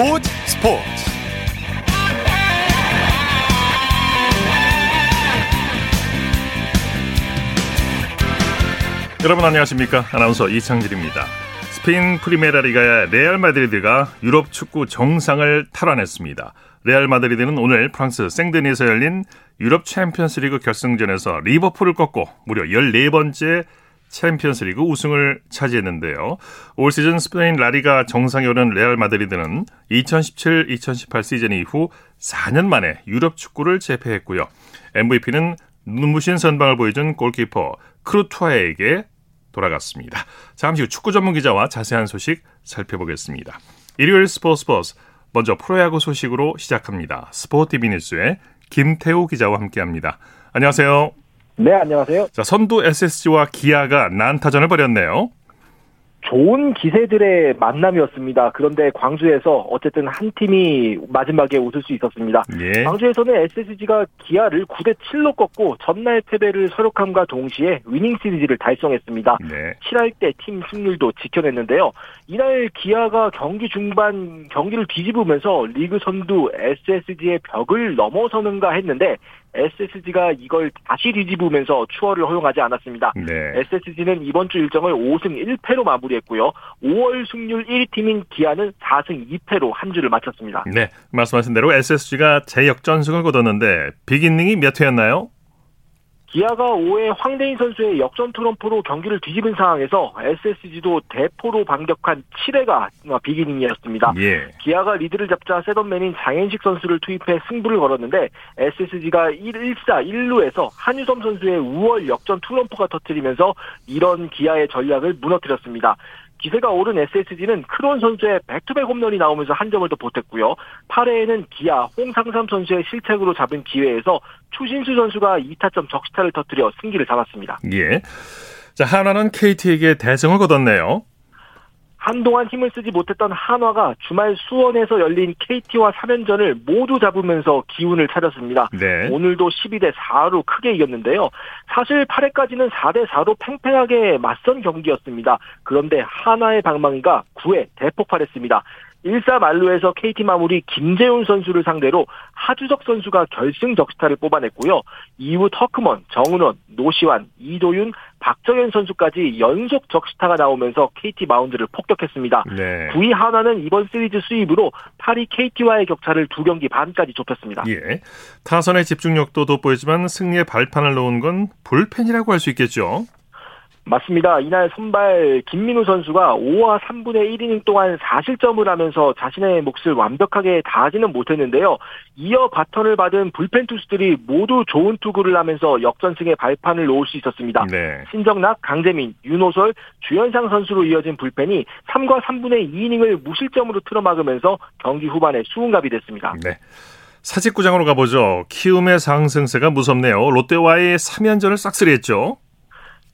스포츠 스포츠. 여러분 안녕하십니까? 아나운서 이창진입니다. 스페인 프리메라 리가의 레알 마드리드가 유럽 축구 정상을 탈환했습니다. 레알 마드리드는 오늘 프랑스 생드니에서 열린 유럽 챔피언스리그 결승전에서 리버풀을 꺾고 무려 14번째 챔피언스리그 우승을 차지했는데요. 올 시즌 스페인 라리가 정상에 오른 레알 마드리드는 2017-2018 시즌 이후 4년 만에 유럽 축구를 제패했고요. MVP는 눈부신 선방을 보여준 골키퍼 쿠르투아에게 돌아갔습니다. 잠시 후 축구 전문 기자와 자세한 소식 살펴보겠습니다. 일요일 스포츠 스포츠 먼저 프로야구 소식으로 시작합니다. 스포티비 뉴스의 김태우 기자와 함께합니다. 안녕하세요. 네, 안녕하세요. 자, 선두 SSG와 기아가 난타전을 벌였네요. 좋은 기세들의 만남이었습니다. 그런데 광주에서 어쨌든 한 팀이 마지막에 웃을 수 있었습니다. 예. 광주에서는 SSG가 기아를 9대 7로 꺾고 전날 패배를 설욕함과 동시에 winning series를 달성했습니다. 네. 7할대 팀 승률도 지켜냈는데요. 이날 기아가 경기 중반 경기를 뒤집으면서 리그 선두 SSG의 벽을 넘어서는가 했는데 SSG가 이걸 다시 뒤집으면서 추월을 허용하지 않았습니다. 네. SSG는 이번 주 일정을 5승 1패로 마무리했고요. 5월 승률 1위 팀인 기아는 4승 2패로 한 주를 마쳤습니다. 네. 말씀하신 대로 SSG가 재역전승을 거뒀는데 빅이닝이 몇 회였나요? 기아가 5회 황대인 선수의 역전 트럼프로 경기를 뒤집은 상황에서 SSG도 대포로 반격한 7회가 비기닝이었습니다. 예. 기아가 리드를 잡자 세던맨인 장현식 선수를 투입해 승부를 걸었는데 SSG가 1, 1사 1루에서 한유섬 선수의 우월 역전 트럼프가 터뜨리면서 이런 기아의 전략을 무너뜨렸습니다. 기세가 오른 SSG는 크론 선수의 back-to-back 홈런이 나오면서 한 점을 더 보탰고요. 8회에는 기아 홍상삼 선수의 실책으로 잡은 기회에서 추신수 선수가 2타점 적시타를 터뜨려 승기를 잡았습니다. 예. 자, 한화는 KT에게 대승을 거뒀네요. 한동안 힘을 쓰지 못했던 한화가 주말 수원에서 열린 KT와 3연전을 모두 잡으면서 기운을 차렸습니다. 네. 오늘도 12대 4로 크게 이겼는데요. 사실 8회까지는 4대 4로 팽팽하게 맞선 경기였습니다. 그런데 한화의 방망이가 9회 대폭발했습니다. 1사 만루에서 KT 마무리 김재훈 선수를 상대로 하주석 선수가 결승 적시타를 뽑아냈고요. 이후 터크먼, 정은원, 노시환, 이도윤, 박정현 선수까지 연속 적시타가 나오면서 KT 마운드를 폭격했습니다. 네. 9위 하나는 이번 시리즈 수입으로 8위 KT와의 격차를 두 경기 반까지 좁혔습니다. 예. 타선의 집중력도 돋보이지만 승리의 발판을 놓은 건 불펜이라고 할 수 있겠죠. 맞습니다. 이날 선발 김민우 선수가 5와 3분의 1이닝 동안 4실점을 하면서 자신의 몫을 완벽하게 다하지는 못했는데요. 이어 바턴을 받은 불펜 투수들이 모두 좋은 투구를 하면서 역전승의 발판을 놓을 수 있었습니다. 네. 신정락, 강재민, 윤호솔, 주현상 선수로 이어진 불펜이 3과 3분의 2이닝을 무실점으로 틀어막으면서 경기 후반에 수훈갑이 됐습니다. 네. 사직구장으로 가보죠. 키움의 상승세가 무섭네요. 롯데와의 3연전을 싹쓸이했죠.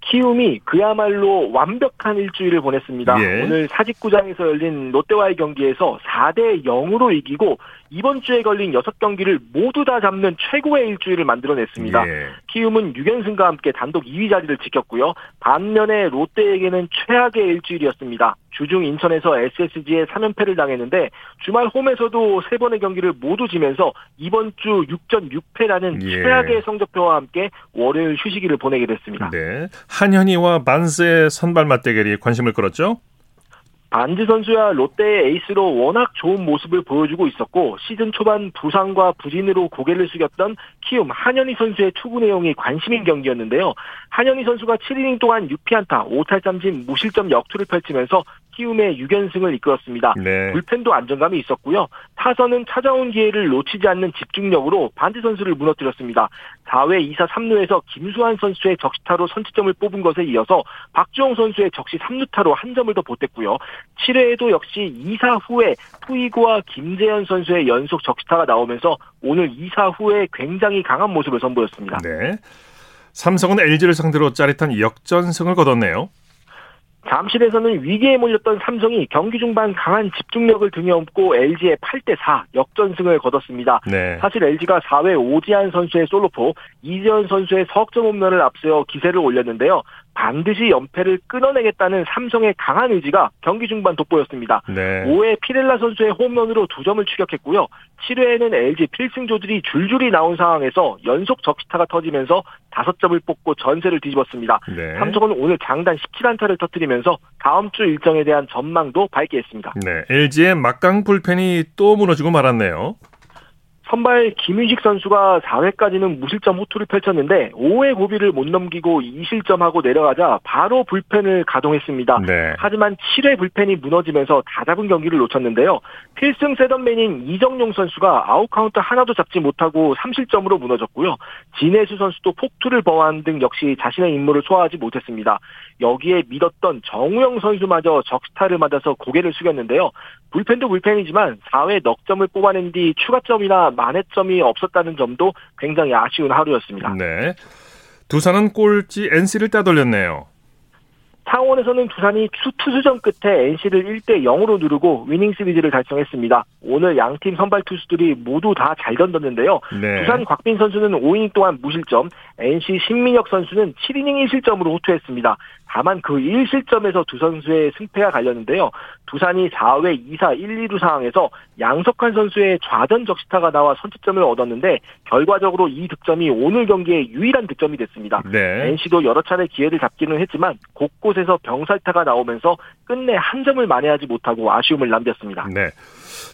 키움이 그야말로 완벽한 일주일을 보냈습니다. 예. 오늘 사직구장에서 열린 롯데와의 경기에서 4대 0으로 이기고 이번 주에 걸린 6경기를 모두 다 잡는 최고의 일주일을 만들어냈습니다. 예. 키움은 6연승과 함께 단독 2위 자리를 지켰고요. 반면에 롯데에게는 최악의 일주일이었습니다. 주중 인천에서 SSG에 3연패를 당했는데 주말 홈에서도 세 번의 경기를 모두 지면서 이번 주 6전 6패라는 예. 최악의 성적표와 함께 월요일 휴식일을 보내게 됐습니다. 네. 한현희와 만세 선발 맞대결이 관심을 끌었죠. 반지 선수야 롯데의 에이스로 워낙 좋은 모습을 보여주고 있었고 시즌 초반 부상과 부진으로 고개를 숙였던 키움 한현희 선수의 투구 내용이 관심인 경기였는데요. 한현희 선수가 7이닝 동안 6피안타 5탈삼진 무실점 역투를 펼치면서 키움의 6연승을 이끌었습니다. 네. 불펜도 안정감이 있었고요. 타선은 찾아온 기회를 놓치지 않는 집중력으로 반지 선수를 무너뜨렸습니다. 4회 2사 3루에서 김수환 선수의 적시타로 선취점을 뽑은 것에 이어서 박주영 선수의 적시 3루타로 한 점을 더 보탰고요. 7회에도 역시 2사 후에 푸이고와 김재현 선수의 연속 적시타가 나오면서 오늘 2사 후에 굉장히 강한 모습을 선보였습니다. 네. 삼성은 LG를 상대로 짜릿한 역전승을 거뒀네요. 잠실에서는 위기에 몰렸던 삼성이 경기 중반 강한 집중력을 등에 업고 LG의 8대 4 역전승을 거뒀습니다. 네. 사실 LG가 4회 오지환 선수의 솔로포, 이재현 선수의 석점 홈런을 앞세워 기세를 올렸는데요. 반드시 연패를 끊어내겠다는 삼성의 강한 의지가 경기 중반 돋보였습니다. 네. 5회 피렐라 선수의 홈런으로 두 점을 추격했고요. 7회에는 LG 필승 조들이 줄줄이 나온 상황에서 연속 적시타가 터지면서 5점을 뽑고 전세를 뒤집었습니다. 네. 삼성은 오늘 장단 17안타를 터뜨리면서 다음 주 일정에 대한 전망도 밝게 했습니다. 네. LG의 막강 불펜이 또 무너지고 말았네요. 선발 김윤식 선수가 4회까지는 무실점 호투를 펼쳤는데 5회 고비를 못 넘기고 2실점하고 내려가자 바로 불펜을 가동했습니다. 네. 하지만 7회 불펜이 무너지면서 다 잡은 경기를 놓쳤는데요. 필승 setup man인 이정용 선수가 아웃카운트 하나도 잡지 못하고 3실점으로 무너졌고요. 진해수 선수도 폭투를 범한 등 역시 자신의 임무를 소화하지 못했습니다. 여기에 믿었던 정우영 선수마저 적스타를 맞아서 고개를 숙였는데요. 불펜도 불펜이지만 4회 넉 점을 뽑아낸 뒤 추가점이나 만회점이 없었다는 점도 굉장히 아쉬운 하루였습니다. 네. 두산은 꼴찌 NC를 따돌렸네요. 창원에서는 두산이 투수전 끝에 NC를 1대 0으로 누르고 위닝 시리즈를 달성했습니다. 오늘 양팀 선발 투수들이 모두 다 잘 던졌는데요. 네. 두산 곽빈 선수는 5이닝 동안 무실점, NC 신민혁 선수는 7이닝 1실점으로 호투했습니다. 다만 그 1실점에서 두 선수의 승패가 갈렸는데요. 두산이 4회 2사 1, 2루 상황에서 양석환 선수의 좌전 적시타가 나와 선취점을 얻었는데 결과적으로 이 득점이 오늘 경기의 유일한 득점이 됐습니다. 네. NC도 여러 차례 기회를 잡기는 했지만 곳곳 에서 병살타가 나오면서 끝내 한 점을 만회하지 못하고 아쉬움을 남겼습니다. 네.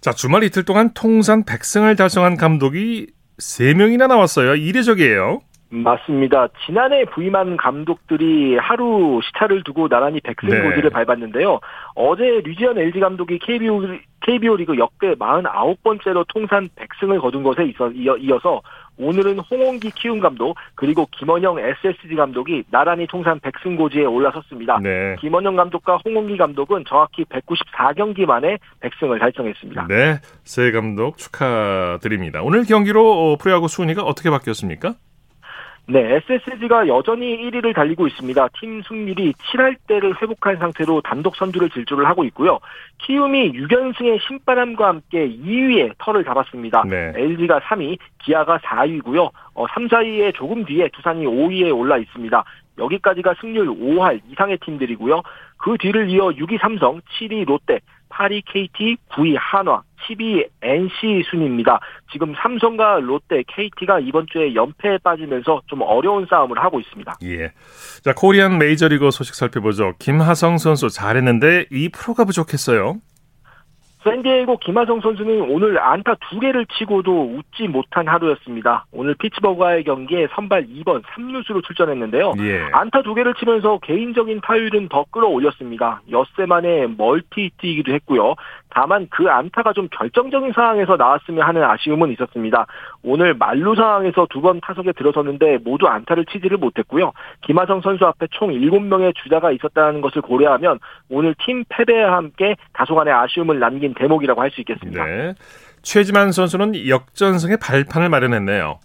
자, 주말 이틀 동안 통산 100승을 달성한 감독이 3명이나 나왔어요. 이례적이에요. 맞습니다. 지난해 부임한 감독들이 하루 시차를 두고 나란히 백승 네. 고지를 밟았는데요. 어제 류지현 LG 감독이 KBO, KBO 리그 역대 49번째로 통산 100승을 거둔 것에 있어, 이어, 이어서 오늘은 홍원기 키움 감독 그리고 김원영 SSG 감독이 나란히 통산 100승 고지에 올라섰습니다. 네. 김원영 감독과 홍원기 감독은 정확히 194경기 만에 100승을 달성했습니다. 네. 새 감독 축하드립니다. 오늘 경기로 어, 프로야구 순위가 어떻게 바뀌었습니까? 네, SSG가 여전히 1위를 달리고 있습니다. 팀 승률이 7할 대를 회복한 상태로 단독 선두를 질주를 하고 있고요. 키움이 6연승의 신바람과 함께 2위에 털을 잡았습니다. 네. LG가 3위, 기아가 4위고요. 어, 3, 4위에 조금 뒤에 두산이 5위에 올라 있습니다. 여기까지가 승률 5할 이상의 팀들이고요. 그 뒤를 이어 6위 삼성, 7위 롯데, 8위 KT, 9위 한화, 10위 NC 순입니다. 지금 삼성과 롯데, KT가 이번 주에 연패에 빠지면서 좀 어려운 싸움을 하고 있습니다. 예. 자, 코리안 메이저리그 소식 살펴보죠. 김하성 선수 잘했는데 이 프로가 부족했어요. 샌디에이고 김하성 선수는 오늘 안타 두 개를 치고도 웃지 못한 하루였습니다. 오늘 피츠버그와의 경기에 선발 2번 3루수로 출전했는데요. 예. 안타 두 개를 치면서 개인적인 타율은 더 끌어올렸습니다. 엿새 만에 멀티 히트이기도 했고요. 다만 그 안타가 좀 결정적인 상황에서 나왔으면 하는 아쉬움은 있었습니다. 오늘 만루 상황에서 두 번 타석에 들어섰는데 모두 안타를 치지를 못했고요. 김하성 선수 앞에 총 7명의 주자가 있었다는 것을 고려하면 오늘 팀 패배와 함께 다소간의 아쉬움을 남긴 대목이라고 할 수 있겠습니다. 네. 최지만 선수는 역전승의 발판을 마련했네요.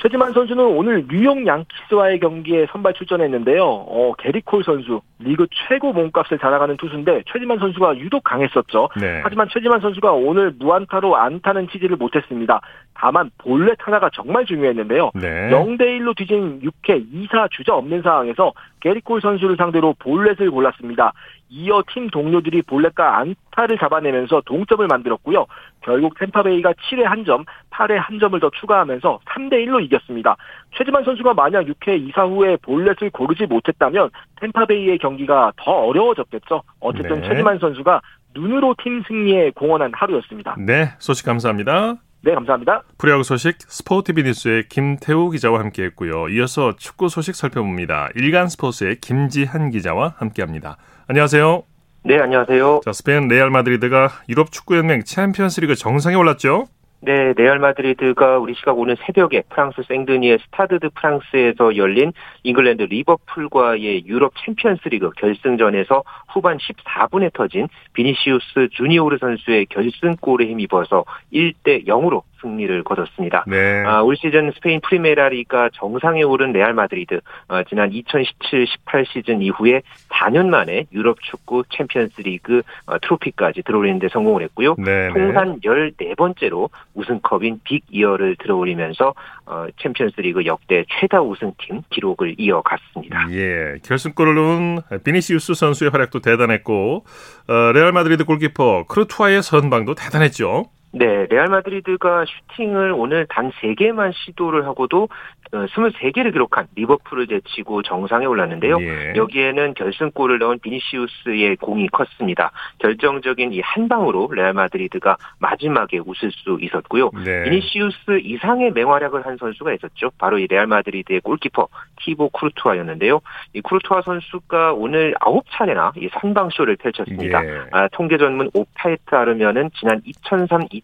최지만 선수는 오늘 뉴욕 양키스와의 경기에 선발 출전했는데요. 어, 게리콜 선수 리그 최고 몸값을 자랑하는 투수인데 최지만 선수가 유독 강했었죠. 네. 하지만 최지만 선수가 오늘 무안타로 안타는 치지를 못했습니다. 다만 볼넷 하나가 정말 중요했는데요. 네. 0대 1로 뒤진 6회 2사 주자 없는 상황에서 게리콜 선수를 상대로 볼넷을 골랐습니다. 이어 팀 동료들이 볼넷과 안타를 잡아내면서 동점을 만들었고요. 결국 템파베이가 7회 1점, 8회 1점을 더 추가하면서 3대 1로 이겼습니다. 최지만 선수가 만약 6회 2사 후에 볼넷을 고르지 못했다면 템파베이의 경기가 더 어려워졌겠죠. 어쨌든 네. 최지만 선수가 눈으로 팀 승리에 공헌한 하루였습니다. 네. 소식 감사합니다. 네, 감사합니다. 프로야구 소식 스포티비 뉴스의 김태우 기자와 함께했고요. 이어서 축구 소식 살펴봅니다. 일간 스포츠의 김지한 기자와 함께합니다. 안녕하세요. 네, 안녕하세요. 자, 스페인 레알 마드리드가 유럽 축구 연맹 챔피언스리그 정상에 올랐죠. 네, 레알 마드리드가 우리 시각 오늘 새벽에 프랑스 생드니의 스타드드 프랑스에서 열린 잉글랜드 리버풀과의 유럽 챔피언스리그 결승전에서 후반 14분에 터진 비니시우스 주니오르 선수의 결승골에 힘입어서 1대 0으로 승리를 거뒀습니다. 네. 아, 올 시즌 스페인 프리메라리가 정상에 오른 레알 마드리드 어, 지난 2017-18 시즌 이후에 4년 만에 유럽 축구 챔피언스리그 어, 트로피까지 들어올리는데 성공을 했고요. 네, 네. 통산 14번째로 우승컵인 Big Ear를 들어올리면서 어, 챔피언스리그 역대 최다 우승팀 기록을 이어갔습니다. 예, 결승골을 넣은 비니시우스 선수의 활약도 대단했고 어, 레알 마드리드 골키퍼 쿠르투아의 선방도 대단했죠. 네, 레알 마드리드가 슈팅을 오늘 단 3개만 시도를 하고도 23개를 기록한 리버풀을 제치고 정상에 올랐는데요. 예. 여기에는 결승골을 넣은 비니시우스의 공이 컸습니다. 결정적인 이 한 방으로 레알 마드리드가 마지막에 웃을 수 있었고요. 네. 비니시우스 이상의 맹활약을 한 선수가 있었죠. 바로 이 레알 마드리드의 골키퍼 티보 쿠르투아였는데요. 이 쿠르투아 선수가 오늘 9차례나 이 선방쇼를 펼쳤습니다. 예. 아, 통계 전문 옵타에 따르면은 지난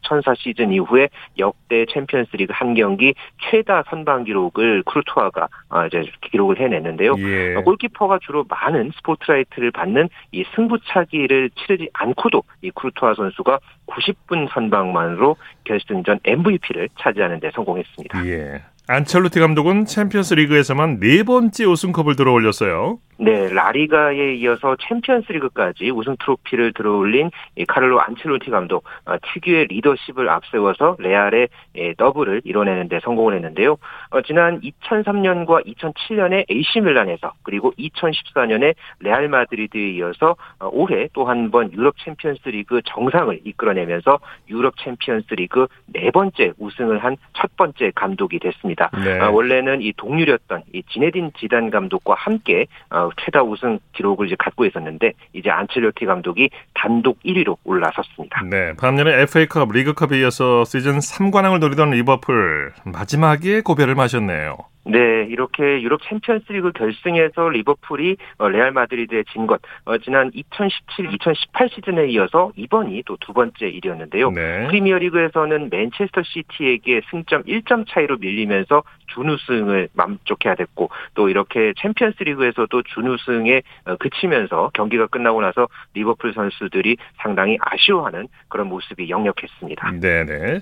2003-2004 시즌 이후에 역대 챔피언스리그 한 경기 최다 선방 기록을 쿠르투아가 아, 이제 기록을 해냈는데요. 예. 어, 골키퍼가 주로 많은 스포트라이트를 받는 이 승부차기를 치르지 않고도 이 쿠르투아 선수가 90분 선방만으로 결승전 MVP를 차지하는 데 성공했습니다. 예. 안첼로티 감독은 챔피언스 리그에서만 네 번째 우승컵을 들어 올렸어요. 네, 라리가에 이어서 챔피언스리그까지 우승 트로피를 들어올린 이 카를로 안첼로티 감독 어, 특유의 리더십을 앞세워서 레알의 예, 더블을 이뤄내는 데 성공을 했는데요. 어, 지난 2003년과 2007년에 AC 밀란에서 그리고 2014년에 레알 마드리드에 이어서 어, 올해 또 한 번 유럽 챔피언스리그 정상을 이끌어내면서 유럽 챔피언스리그 네 번째 우승을 한 첫 번째 감독이 됐습니다. 네. 아, 원래는 이 동률이었던 이 지네딘 지단 감독과 함께 어, 최다 우승 기록을 이제 갖고 있었는데 이제 안첼로티 감독이 단독 1위로 올라섰습니다. 네, 반면에 FA컵, 리그컵에 이어서 시즌 3관왕을 노리던 리버풀 마지막에 고배를 마셨네요. 네, 이렇게 유럽 챔피언스리그 결승에서 리버풀이 어, 레알 마드리드에 진 것, 어, 지난 2017-2018 시즌에 이어서 이번이 또 두 번째 일이었는데요. 네. 프리미어리그에서는 맨체스터 시티에게 승점 1점 차이로 밀리면서 준우승을 만족해야 됐고 또 이렇게 챔피언스리그에서도 준우승에 어, 그치면서 경기가 끝나고 나서 리버풀 선수들이 상당히 아쉬워하는 그런 모습이 역력했습니다. 네 네.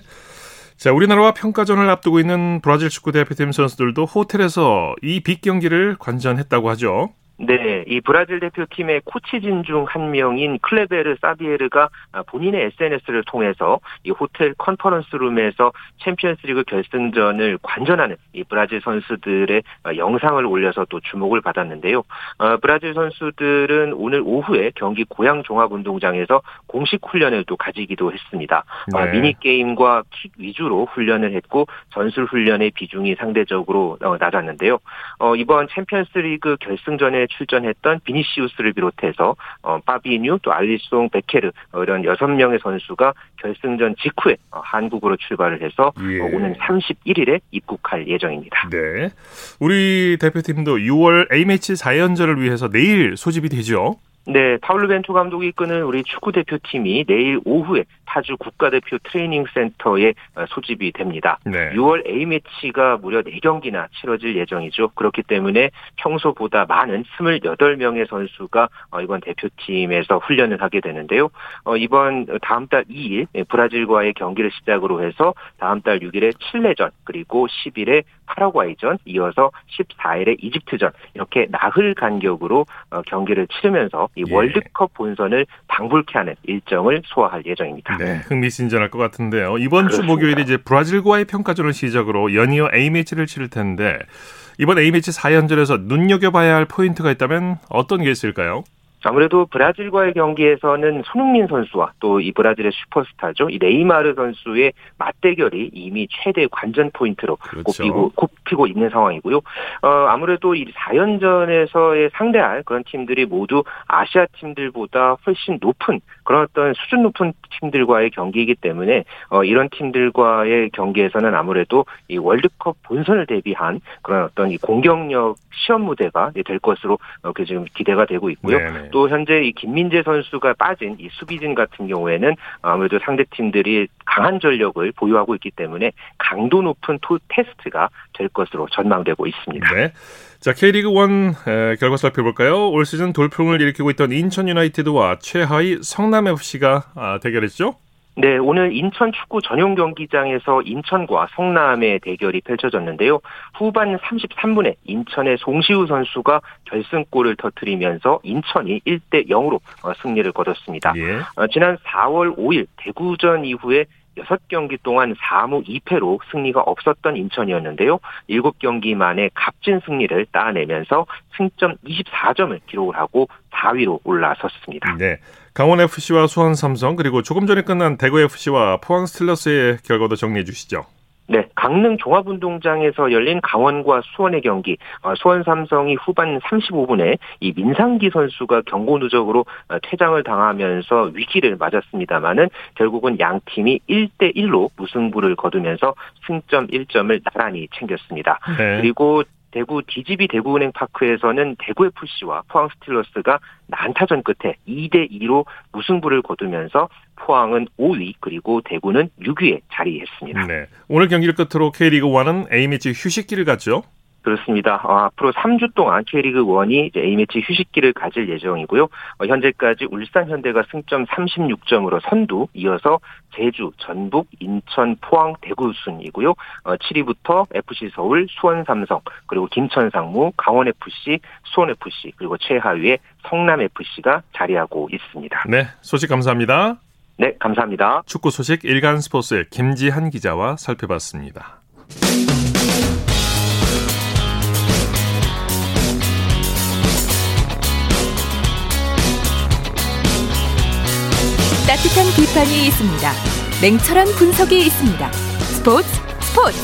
자, 우리나라와 평가전을 앞두고 있는 브라질 축구 대표팀 선수들도 호텔에서 이 big 경기를 관전했다고 하죠. 네, 이 브라질 대표팀의 코치진 중 한 명인 클레베르 사비에르가 본인의 SNS를 통해서 이 호텔 conference room에서 챔피언스리그 결승전을 관전하는 이 브라질 선수들의 영상을 올려서 또 주목을 받았는데요. 어, 브라질 선수들은 오늘 오후에 경기 고양 종합운동장에서 공식 훈련을 또 가지기도 했습니다. 어, 네. 미니 게임과 킥 위주로 훈련을 했고 전술 훈련의 비중이 상대적으로 어, 낮았는데요. 어, 이번 챔피언스리그 결승전에 출전했던 비니시우스를 비롯해서 어, 파비뉴 또 알리송 베케르 어, 이런 여섯 명의 선수가 결승전 직후에 어, 한국으로 출발을 해서 예. 어, 오는 31일에 입국할 예정입니다. 네. 우리 대표팀도 6월 A매치 4연전을 위해서 내일 소집이 되죠. 네, 파울루 벤투 감독이 이끄는 우리 축구 대표팀이 내일 오후에 파주 국가대표 트레이닝 센터에 어, 소집이 됩니다. 네. 6월 A매치가 무려 4경기나 치러질 예정이죠. 그렇기 때문에 평소보다 많은 28명의 선수가 어, 이번 대표팀에서 훈련을 하게 되는데요. 어, 이번 다음 달 2일 예, 브라질과의 경기를 시작으로 해서 다음 달 6일에 칠레전 그리고 10일에 파라과이전 이어서 14일에 이집트전 이렇게 나흘 간격으로 어, 경기를 치르면서 이 예. 월드컵 본선을 방불케 하는 일정을 소화할 예정입니다. 네, 흥미진진할 것 같은데요. 이번 주 그렇습니다. 목요일에 이제 브라질과의 평가전을 시작으로 연이어 A매치를 치를 텐데 이번 A매치 4연전에서 눈여겨봐야 할 포인트가 있다면 어떤 게 있을까요? 아무래도 브라질과의 경기에서는 손흥민 선수와 또 이 브라질의 슈퍼스타죠. 이 네이마르 선수의 맞대결이 이미 최대 관전 포인트로 그렇죠. 꼽히고, 꼽히고 있는 상황이고요. 어, 아무래도 이 4연전에서의 상대할 그런 팀들이 모두 아시아 팀들보다 훨씬 높은 그런 어떤 수준 높은 팀들과의 경기이기 때문에 어, 이런 팀들과의 경기에서는 아무래도 이 월드컵 본선을 대비한 그런 어떤 이 공격력 시험 무대가 될 것으로 어, 그 지금 기대가 되고 있고요. 네네. 또 현재 이 김민재 선수가 빠진 이 수비진 같은 경우에는 아무래도 상대 팀들이 강한 전력을 보유하고 있기 때문에 강도 높은 토 테스트가 될 것으로 전망되고 있습니다. 네. 자, K리그 1 결과 살펴볼까요? 올 시즌 돌풍을 일으키고 있던 인천 유나이티드와 최하위 성남 FC가 아, 대결했죠? 네, 오늘 인천 축구 전용 경기장에서 인천과 성남의 대결이 펼쳐졌는데요. 후반 33분에 인천의 송시우 선수가 결승골을 터뜨리면서 인천이 1대 0으로 어, 승리를 거뒀습니다. 예. 어, 지난 4월 5일 대구전 이후에 6경기 동안 4무 2패로 승리가 없었던 인천이었는데요. 7경기 만에 값진 승리를 따내면서 승점 24점을 기록을 하고 4위로 올라섰습니다. 네. 강원 FC와 수원 삼성 그리고 조금 전에 끝난 대구 FC와 포항 스틸러스의 결과도 정리해 주시죠. 네, 강릉 종합운동장에서 열린 강원과 수원의 경기, 어, 수원 삼성이 후반 35분에 이 민상기 선수가 경고 누적으로 어, 퇴장을 당하면서 위기를 맞았습니다만은 결국은 양 팀이 1대 1로 무승부를 거두면서 승점 1점을 나란히 챙겼습니다. 네. 그리고 대구 DGB 대구은행 파크에서는 대구 FC와 포항 스틸러스가 난타전 끝에 2대 2로 무승부를 거두면서 포항은 5위 그리고 대구는 6위에 자리했습니다. 네. 오늘 경기를 끝으로 K리그 1은 A매치 휴식기를 갖죠. 그렇습니다. 어, 앞으로 3주 동안 K리그 1이 이제 A매치 휴식기를 가질 예정이고요. 어, 현재까지 울산 현대가 승점 36점으로 선두, 이어서 제주, 전북, 인천, 포항, 대구 순이고요. 어, 7위부터 FC 서울, 수원 삼성, 그리고 김천 상무, 강원 FC, 수원 FC, 그리고 최하위에 성남 FC가 자리하고 있습니다. 네. 소식 감사합니다. 네, 감사합니다. 축구 소식 일간 스포츠의 김지한 기자와 살펴봤습니다. 따뜻한 비판이 있습니다. 냉철한 분석이 있습니다. 스포츠 스포츠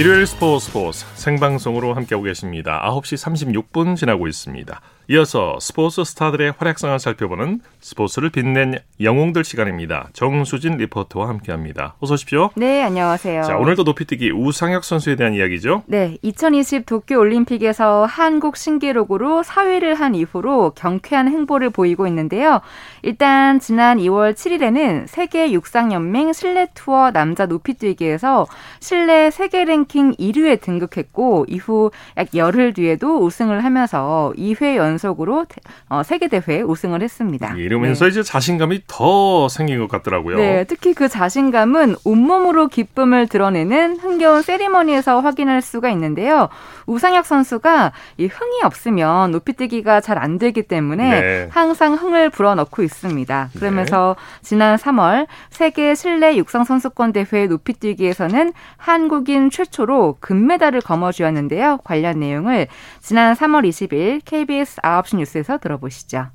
일요일 스포츠 스포츠 생방송으로 함께하고 계십니다. 9시 36분 지나고 있습니다. 이어서 스포츠 스타들의 활약상을 살펴보는 스포츠를 빛낸 영웅들 시간입니다. 정수진 리포터와 함께합니다. 어서 오십시오. 네, 안녕하세요. 자, 오늘도 높이뛰기 우상혁 선수에 대한 이야기죠. 네, 2020 도쿄 올림픽에서 한국 신기록으로 4위를 한 이후로 경쾌한 행보를 보이고 있는데요. 일단 지난 2월 7일에는 세계 육상연맹 실내 투어 남자 높이뛰기에서 실내 세계 랭킹 1위에 등극했고 이후 약 열흘 뒤에도 우승을 하면서 2회 연 속으로 어, 세계 대회 우승을 했습니다. 예, 이러면서 네. 이제 자신감이 더 생긴 것 같더라고요. 네, 특히 그 자신감은 온몸으로 기쁨을 드러내는 흥겨운 세리머니에서 확인할 수가 있는데요. 우상혁 선수가 이 흥이 없으면 높이뛰기가 잘 안 되기 때문에 네. 항상 흥을 불어넣고 있습니다. 그러면서 지난 3월 세계 실내 육상 선수권 대회 높이뛰기에서는 한국인 최초로 금메달을 거머쥐었는데요. 관련 내용을 지난 3월 20일 KBS 9시 뉴스에서 들어보시죠.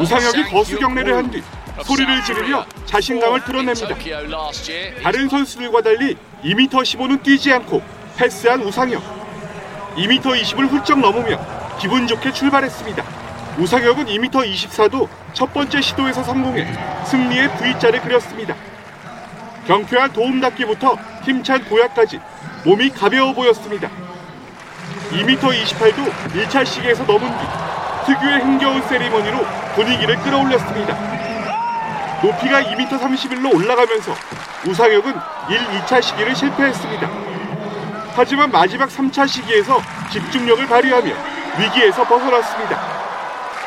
우상혁이 거수 경례를 한 뒤 소리를 지르며 자신감을 드러냅니다. 다른 선수들과 달리 2m 15는 뛰지 않고 패스한 우상혁. 2m 20을 훌쩍 넘으며 기분 좋게 출발했습니다. 우상혁은 2m 24도 첫 번째 시도에서 성공해 승리의 V자를 그렸습니다. 경쾌한 도움닫기부터 힘찬 도약까지 몸이 가벼워 보였습니다. 2m 28도 1차 시기에서 넘은 뒤 특유의 흥겨운 세리머니로 분위기를 끌어올렸습니다. 높이가 2m 31로 올라가면서 우상혁은 1, 2차 시기를 실패했습니다. 하지만 마지막 3차 시기에서 집중력을 발휘하며 위기에서 벗어났습니다.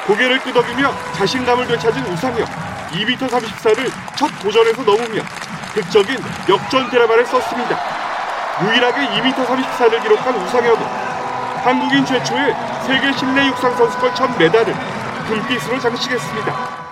고개를 끄덕이며 자신감을 되찾은 우상혁 2m 34를 첫 도전에서 넘으며 극적인 역전 드라마를 썼습니다. 유일하게 2m 34를 기록한 우상혁은 한국인 최초의 세계 실내 육상 선수권 첫 메달을 금빛으로 장식했습니다.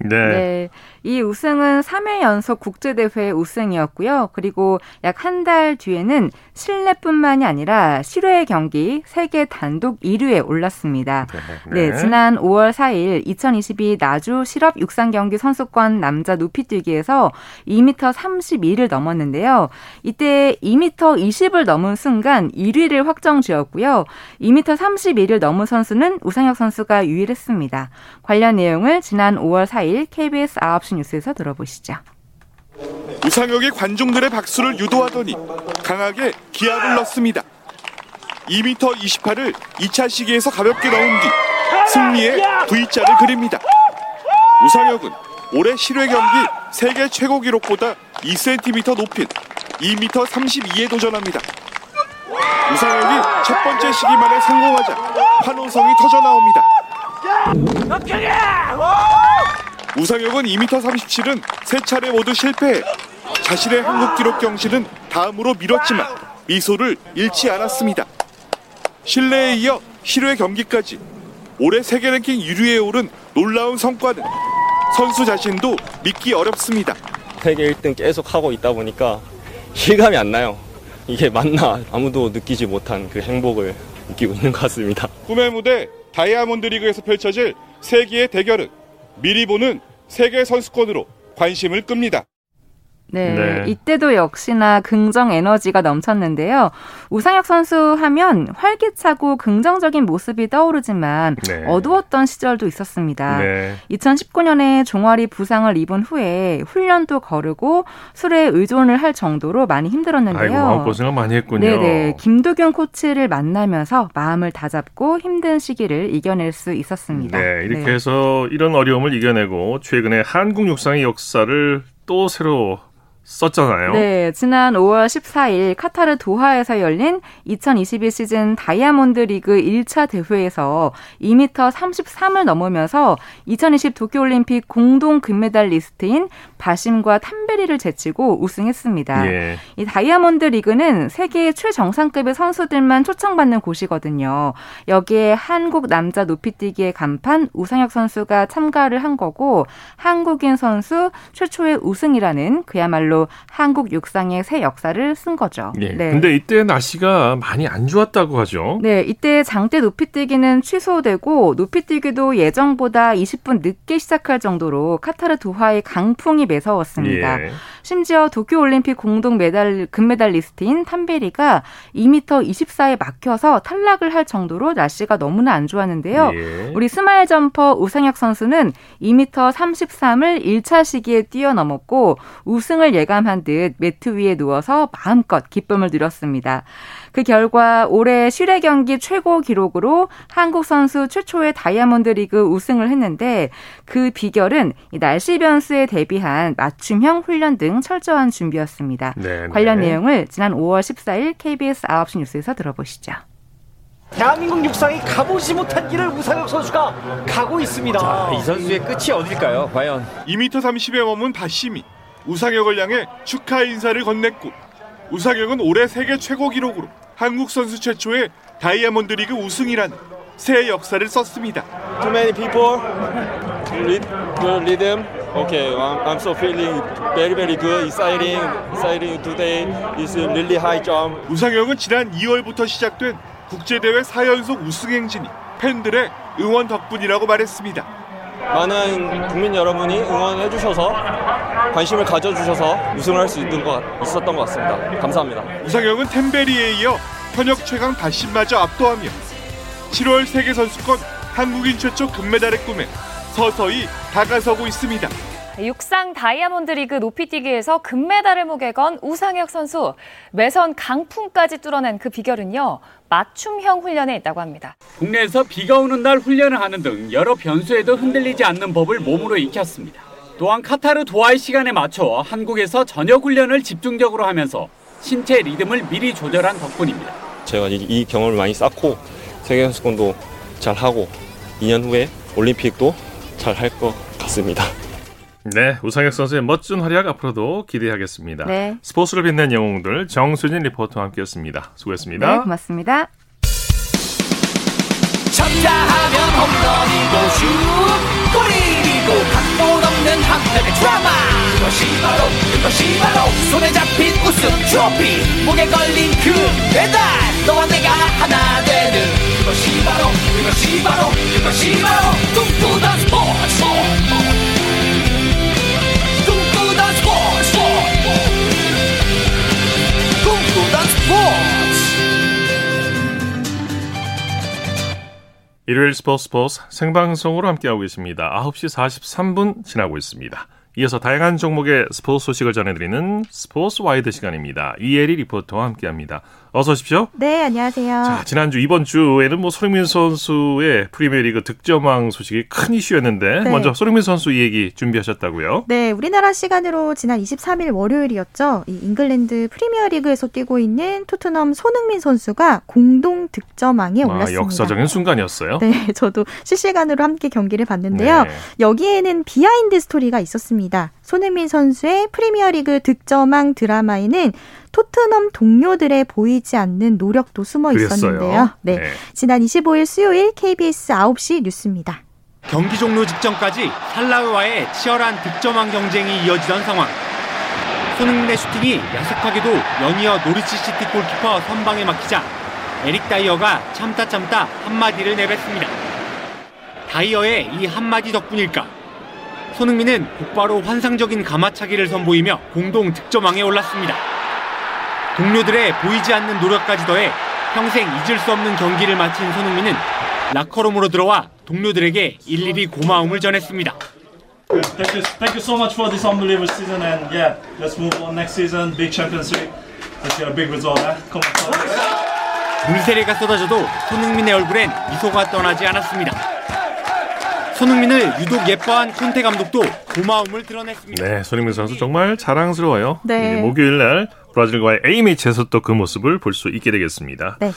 네. 네. 이 우승은 3회 연속 국제대회 우승이었고요. 그리고 약 한 달 뒤에는 실내뿐만이 아니라 실외 경기 세계 단독 1위에 올랐습니다. 네, 지난 5월 4일 2022 나주 실업 육상 경기 선수권 남자 높이뛰기에서 2m 32를 넘었는데요. 이때 2m 20을 넘은 순간 1위를 확정 지었고요. 2m 31을 넘은 선수는 우상혁 선수가 유일했습니다. 관련 내용을 지난 5월 4일 KBS 9시 뉴스에서 들어보시죠. 우상혁이 관중들의 박수를 유도하더니 강하게 기합을 넣습니다. 2m 28을 2차 시기에서 가볍게 넣은 뒤 승리의 V자를 그립니다. 우상혁은 올해 실외 경기 세계 최고 기록보다 2cm 높인 2m 32에 도전합니다. 우상혁이 첫 번째 시기만에 성공하자 환호성이 터져 나옵니다. 우상혁은 2m 37은 세 차례 모두 실패해 자신의 한국 기록 경신은 다음으로 미뤘지만 미소를 잃지 않았습니다. 실내에 이어 실외 경기까지 올해 세계 랭킹 1위에 오른 놀라운 성과는 선수 자신도 믿기 어렵습니다. 세계 1등 계속 하고 있다 보니까 실감이 안 나요. 이게 맞나 아무도 느끼지 못한 그 행복을 느끼고 있는 것 같습니다. 꿈의 무대 다이아몬드 리그에서 펼쳐질 세계의 대결은 미리 보는 세계 선수권으로 관심을 끕니다. 네, 네. 이때도 역시나 긍정 에너지가 넘쳤는데요. 우상혁 선수 하면 활기차고 긍정적인 모습이 떠오르지만 네. 어두웠던 시절도 있었습니다. 네. 2019년에 종아리 부상을 입은 후에 훈련도 거르고 술에 의존을 할 정도로 많이 힘들었는데요. 아이고 마음고생을 많이 했군요. 네네. 김도균 코치를 만나면서 마음을 다잡고 힘든 시기를 이겨낼 수 있었습니다. 네, 이렇게 네. 해서 이런 어려움을 이겨내고 최근에 한국 육상의 역사를 또 새로 썼잖아요. 네, 지난 5월 14일 카타르 도하에서 열린 2022 시즌 다이아몬드 리그 1차 대회에서 2m 33을 넘으면서 2020 도쿄올림픽 공동 금메달리스트인 바심과 탐베리를 제치고 우승했습니다. 예. 이 다이아몬드 리그는 세계 최정상급의 선수들만 초청받는 곳이거든요. 여기에 한국 남자 높이뛰기의 간판 우상혁 선수가 참가를 한 거고 한국인 선수 최초의 우승이라는 그야말로 한국 육상의 새 역사를 쓴 거죠. 예. 근데 이때 날씨가 많이 안 좋았다고 하죠. 네, 이때 장대 높이뛰기는 취소되고 높이뛰기도 예정보다 20분 늦게 시작할 정도로 카타르 도하의 강풍이 매서웠습니다. 예. 심지어 도쿄 올림픽 공동 메달 금메달리스트인 탐베리가 2m 24에 막혀서 탈락을 할 정도로 날씨가 너무나 안 좋았는데요. 예. 우리 스마일 점퍼 우상혁 선수는 2m 33을 1차 시기에 뛰어넘었고 우승을 예감한 듯 매트 위에 누워서 마음껏 기쁨을 누렸습니다. 그 결과 올해 실외 경기 최고 기록으로 한국 선수 최초의 다이아몬드 리그 우승을 했는데 그 비결은 이 날씨 변수에 대비한 맞춤형 훈련 등 철저한 준비였습니다. 네, 관련 네. 내용을 지난 5월 14일 KBS 9시 뉴스에서 들어보시죠. 대한민국 육상이 가보지 못한 길을 우상혁 선수가 가고 있습니다. 이 선수의 끝이 어딜까요? 과연 2m 30에 머문 바심이 우상혁을 향해 축하 인사를 건넸고 우상혁은 올해 세계 최고 기록으로 한국 선수 최초의 다이아몬드 리그 우승이라는 새 역사를 썼습니다. Too many people lead the rhythm. Okay, I'm, I'm so feeling very very good, exciting, exciting today. Is really high jump. 우상혁은 지난 2월부터 시작된 국제대회 4연속 우승 행진이 팬들의 응원 덕분이라고 말했습니다. 많은 국민 여러분이 응원해 주셔서 관심을 가져 주셔서 우승을 할 수 있는 것 있었던 것 같습니다. 감사합니다. 우상혁은 템베리에 이어 현역 최강 바심마저 압도하며 7월 세계 선수권 한국인 최초 금메달의 꿈에 서서히 다가서고 있습니다. 육상 다이아몬드 리그 높이뛰기에서 금메달을 목에 건 우상혁 선수. 매선 강풍까지 뚫어낸 그 비결은요. 맞춤형 훈련에 있다고 합니다. 국내에서 비가 오는 날 훈련을 하는 등 여러 변수에도 흔들리지 않는 법을 몸으로 익혔습니다. 또한 카타르 도하의 시간에 맞춰 한국에서 저녁 훈련을 집중적으로 하면서 신체 리듬을 미리 조절한 덕분입니다. 제가 이, 이 경험을 많이 쌓고 세계 선수권도 잘 하고 2년 후에 올림픽도 잘 할 것 같습니다. 네, 우상혁 선수의 멋진 활약 앞으로도 기대하겠습니다. 네. 스포츠를 빛낸 영웅들 정수진 리포터와 함께했습니다. 수고했습니다. 네, 고맙습니다. 쳤다 하면 홈런이고 슛 골이고 각본 없는 한편의 드라마 그것이 바로 그것이 바로 손에 잡힌 우승 트로피 목에 걸린 그 배달 너와 내가 하나 되는 그것이 바로 그것이 바로 그것이 바로 꿈꾸던 스포츠 일요일 스포츠 스포츠 생방송으로 함께하고 계십니다. 9시 43분 지나고 있습니다. 이어서 다양한 종목의 스포츠 소식을 전해드리는 스포츠 와이드 시간입니다. 이혜리 리포터와 함께합니다. 어서 오십시오. 네, 안녕하세요. 자, 지난주 이번 주에는 뭐 손흥민 선수의 프리미어리그 득점왕 소식이 큰 이슈였는데 네. 먼저 손흥민 선수 이 얘기 준비하셨다고요? 네, 우리나라 시간으로 지난 23일 월요일이었죠. 이 잉글랜드 프리미어리그에서 뛰고 있는 토트넘 손흥민 선수가 공동 득점왕에 아, 올랐습니다. 역사적인 순간이었어요. 네, 저도 실시간으로 함께 경기를 봤는데요. 네. 여기에는 behind story가 있었습니다. 손흥민 선수의 프리미어리그 득점왕 드라마에는 토트넘 동료들의 보이지 않는 노력도 숨어 그랬어요. 있었는데요. 네. 네. 지난 25일 수요일 KBS 9시 뉴스입니다. 경기 종료 직전까지 살라흐와의 치열한 득점왕 경쟁이 이어지던 상황. 손흥민의 슈팅이 야속하게도 연이어 노리치 시티 골키퍼 선방에 막히자 에릭 다이어가 참다 참다 한마디를 내뱉습니다. 다이어의 이 한마디 덕분일까? 손흥민은 곧바로 환상적인 가마차기를 선보이며 공동 득점왕에 올랐습니다. 동료들의 보이지 않는 노력까지 더해 평생 잊을 수 없는 경기를 마친 손흥민은 라커룸으로 들어와 동료들에게 일일이 고마움을 전했습니다. Thank you, thank you so much for this unbelievable season, and yeah, let's move on next season. Big Champions League. Let's get a big result. Eh? Come on. 물세례가 쏟아져도 손흥민의 얼굴엔 미소가 떠나지 않았습니다. 손흥민을 유독 예뻐한 콘테 감독도 고마움을 드러냈습니다. 네, 손흥민 선수 정말 자랑스러워요. 네. 목요일 날 브라질과의 A매치에서 또 그 모습을 볼 수 있게 되겠습니다. 네.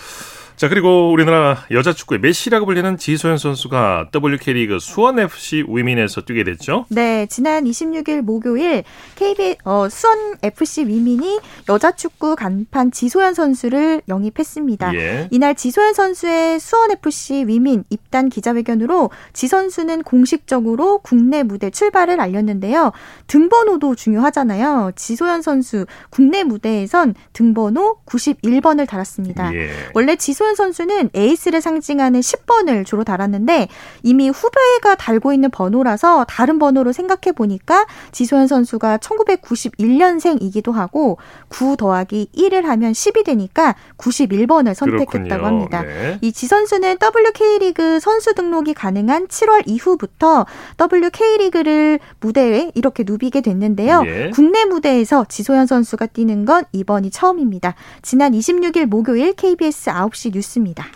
자, 그리고 우리나라 여자 축구의 메시라고 불리는 지소연 선수가 WK리그 수원FC 위민에서 뛰게 됐죠. 네, 지난 26일 목요일 KB 어, 수원 FC 위민이 여자 축구 간판 지소연 선수를 영입했습니다. 예. 이날 지소연 선수의 수원 FC 위민 입단 기자회견으로 지 선수는 공식적으로 국내 무대 출발을 알렸는데요. 등번호도 중요하잖아요. 지소연 선수 국내 무대에선 등번호 91번을 달았습니다. 예. 원래 지소 연 선수는 에이스를 상징하는 10번을 주로 달았는데 이미 후배가 달고 있는 번호라서 다른 번호로 생각해 보니까 지소연 선수가 1991년생이기도 하고 9 더하기 1을 하면 10이 되니까 91번을 선택했다고 그렇군요. 합니다. 네. 이지 선수는 WK리그 선수 등록이 가능한 7월 이후부터 WK리그를 무대에 이렇게 누비게 됐는데요. 예. 국내 무대에서 지소연 선수가 뛰는 건 이번이 처음입니다. 지난 26일 목요일 KBS 9시 뉴스입니다.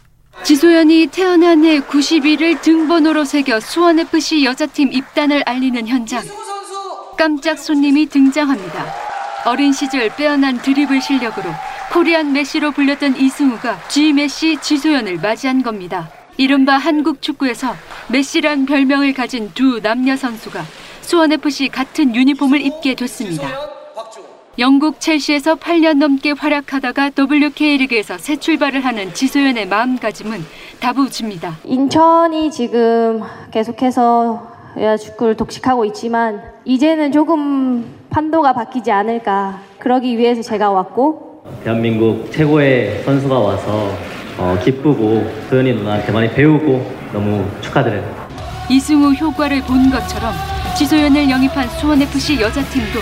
지소연이 태어난 해 90일을 등번호로 새겨 수원FC 여자팀 입단을 알리는 현장. 깜짝 손님이 등장합니다. 어린 시절 빼어난 드리블 실력으로 코리안 메시로 불렸던 이승우가 G 메시 지소연을 맞이한 겁니다. 이른바 한국 축구에서 메시란 별명을 가진 두 남녀 선수가 수원FC 같은 유니폼을 입게 됐습니다. 영국 첼시에서 8년 넘게 활약하다가 WK리그에서 새 출발을 하는 지소연의 마음가짐은 다부집니다. 인천이 지금 계속해서 여자 축구를 독식하고 있지만 이제는 조금 판도가 바뀌지 않을까 그러기 위해서 제가 왔고 대한민국 최고의 선수가 와서 어, 기쁘고 소연이 누나한테 많이 배우고 너무 축하드려요. 이승우 효과를 본 것처럼 지소연을 영입한 수원FC 여자팀도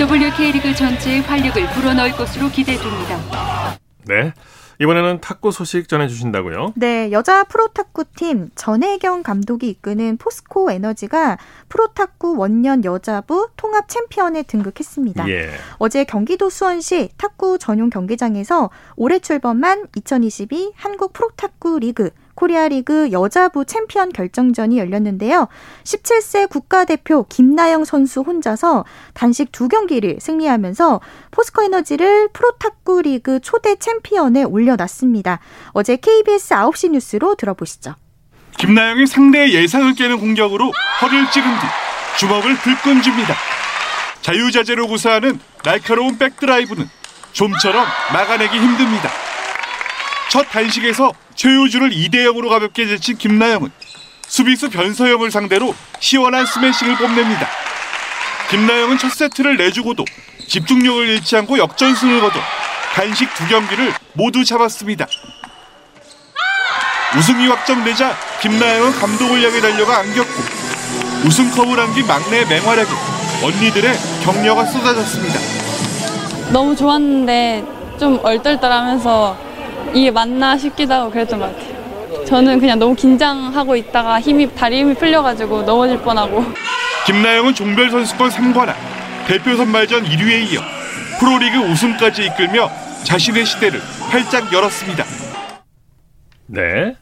WK리그 전체의 활력을 불어넣을 것으로 기대됩니다. 네. 이번에는 탁구 소식 전해주신다고요? 네, 여자 프로탁구팀 전혜경 감독이 이끄는 포스코 에너지가 프로탁구 원년 여자부 통합 챔피언에 등극했습니다. 예. 어제 경기도 수원시 탁구 전용 경기장에서 올해 출범한 2022 한국 프로탁구 리그 코리아 리그 여자부 챔피언 결정전이 열렸는데요. 17세 국가대표 김나영 선수 혼자서 단식 두 경기를 승리하면서 포스코 에너지를 프로탁구 리그 초대 챔피언에 올려놨습니다. 어제 KBS 9시 뉴스로 들어보시죠. 김나영이 상대의 예상을 깨는 공격으로 허를 찌른 뒤 주먹을 불끈 줍니다. 자유자재로 구사하는 날카로운 백드라이브는 좀처럼 막아내기 힘듭니다. 첫 단식에서 최효주를 2대 0으로 가볍게 제친 김나영은 수비수 변서영을 상대로 시원한 스매싱을 뽐냅니다. 김나영은 첫 세트를 내주고도 집중력을 잃지 않고 역전승을 거둬 단식 두 경기를 모두 잡았습니다. 우승이 확정되자 김나영은 감독을 향해 달려가 안겼고 우승컵을 안긴 막내 맹활약에 언니들의 격려가 쏟아졌습니다. 너무 좋았는데 좀 얼떨떨하면서 이게 맞나 싶기도 하고 그랬던 것 같아요. 저는 그냥 너무 긴장하고 있다가 힘이 다리 힘이 풀려가지고 넘어질 뻔하고 김나영은 종별 선수권 3관왕, 대표 선발전 1위에 이어 프로리그 우승까지 이끌며 자신의 시대를 활짝 열었습니다. 네.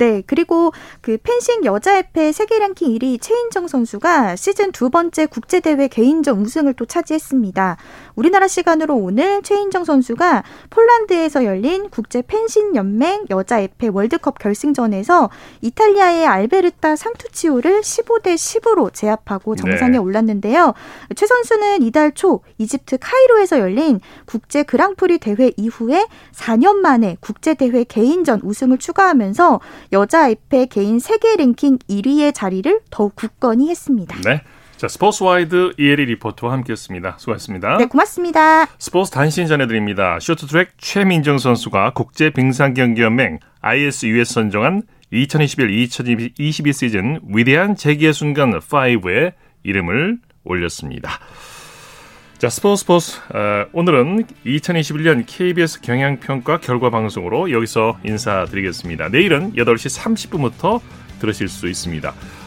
네, 그리고 그 펜싱 여자협회 세계 랭킹 1위 최인정 선수가 시즌 두 번째 국제대회 개인전 우승을 또 차지했습니다. 우리나라 시간으로 오늘 최인정 선수가 폴란드에서 열린 국제 펜싱 연맹 여자협회 월드컵 결승전에서 이탈리아의 알베르타 상투치오를 15대 10으로 제압하고 정상에 네. 올랐는데요. 최 선수는 이달 초 이집트 카이로에서 열린 국제 그랑프리 대회 이후에 4년 만에 국제 대회 개인전 우승을 추가하면서 여자 에페 개인 세계 랭킹 1위의 자리를 더욱 굳건히 했습니다. 네. 자, 스포츠와이드 이혜리 리포터와 함께했습니다. 수고하셨습니다. 네, 고맙습니다. 스포츠 단신 전해드립니다. 쇼트트랙 최민정 선수가 국제 빙상 경기 연맹 ISU에서 선정한 2021-2022 시즌 위대한 재기의 순간 5에 이름을 올렸습니다. 자, 스포츠 스포츠. 어, 오늘은 2021년 KBS 경향평가 결과 방송으로 여기서 인사드리겠습니다. 내일은 8시 30분부터 들으실 수 있습니다.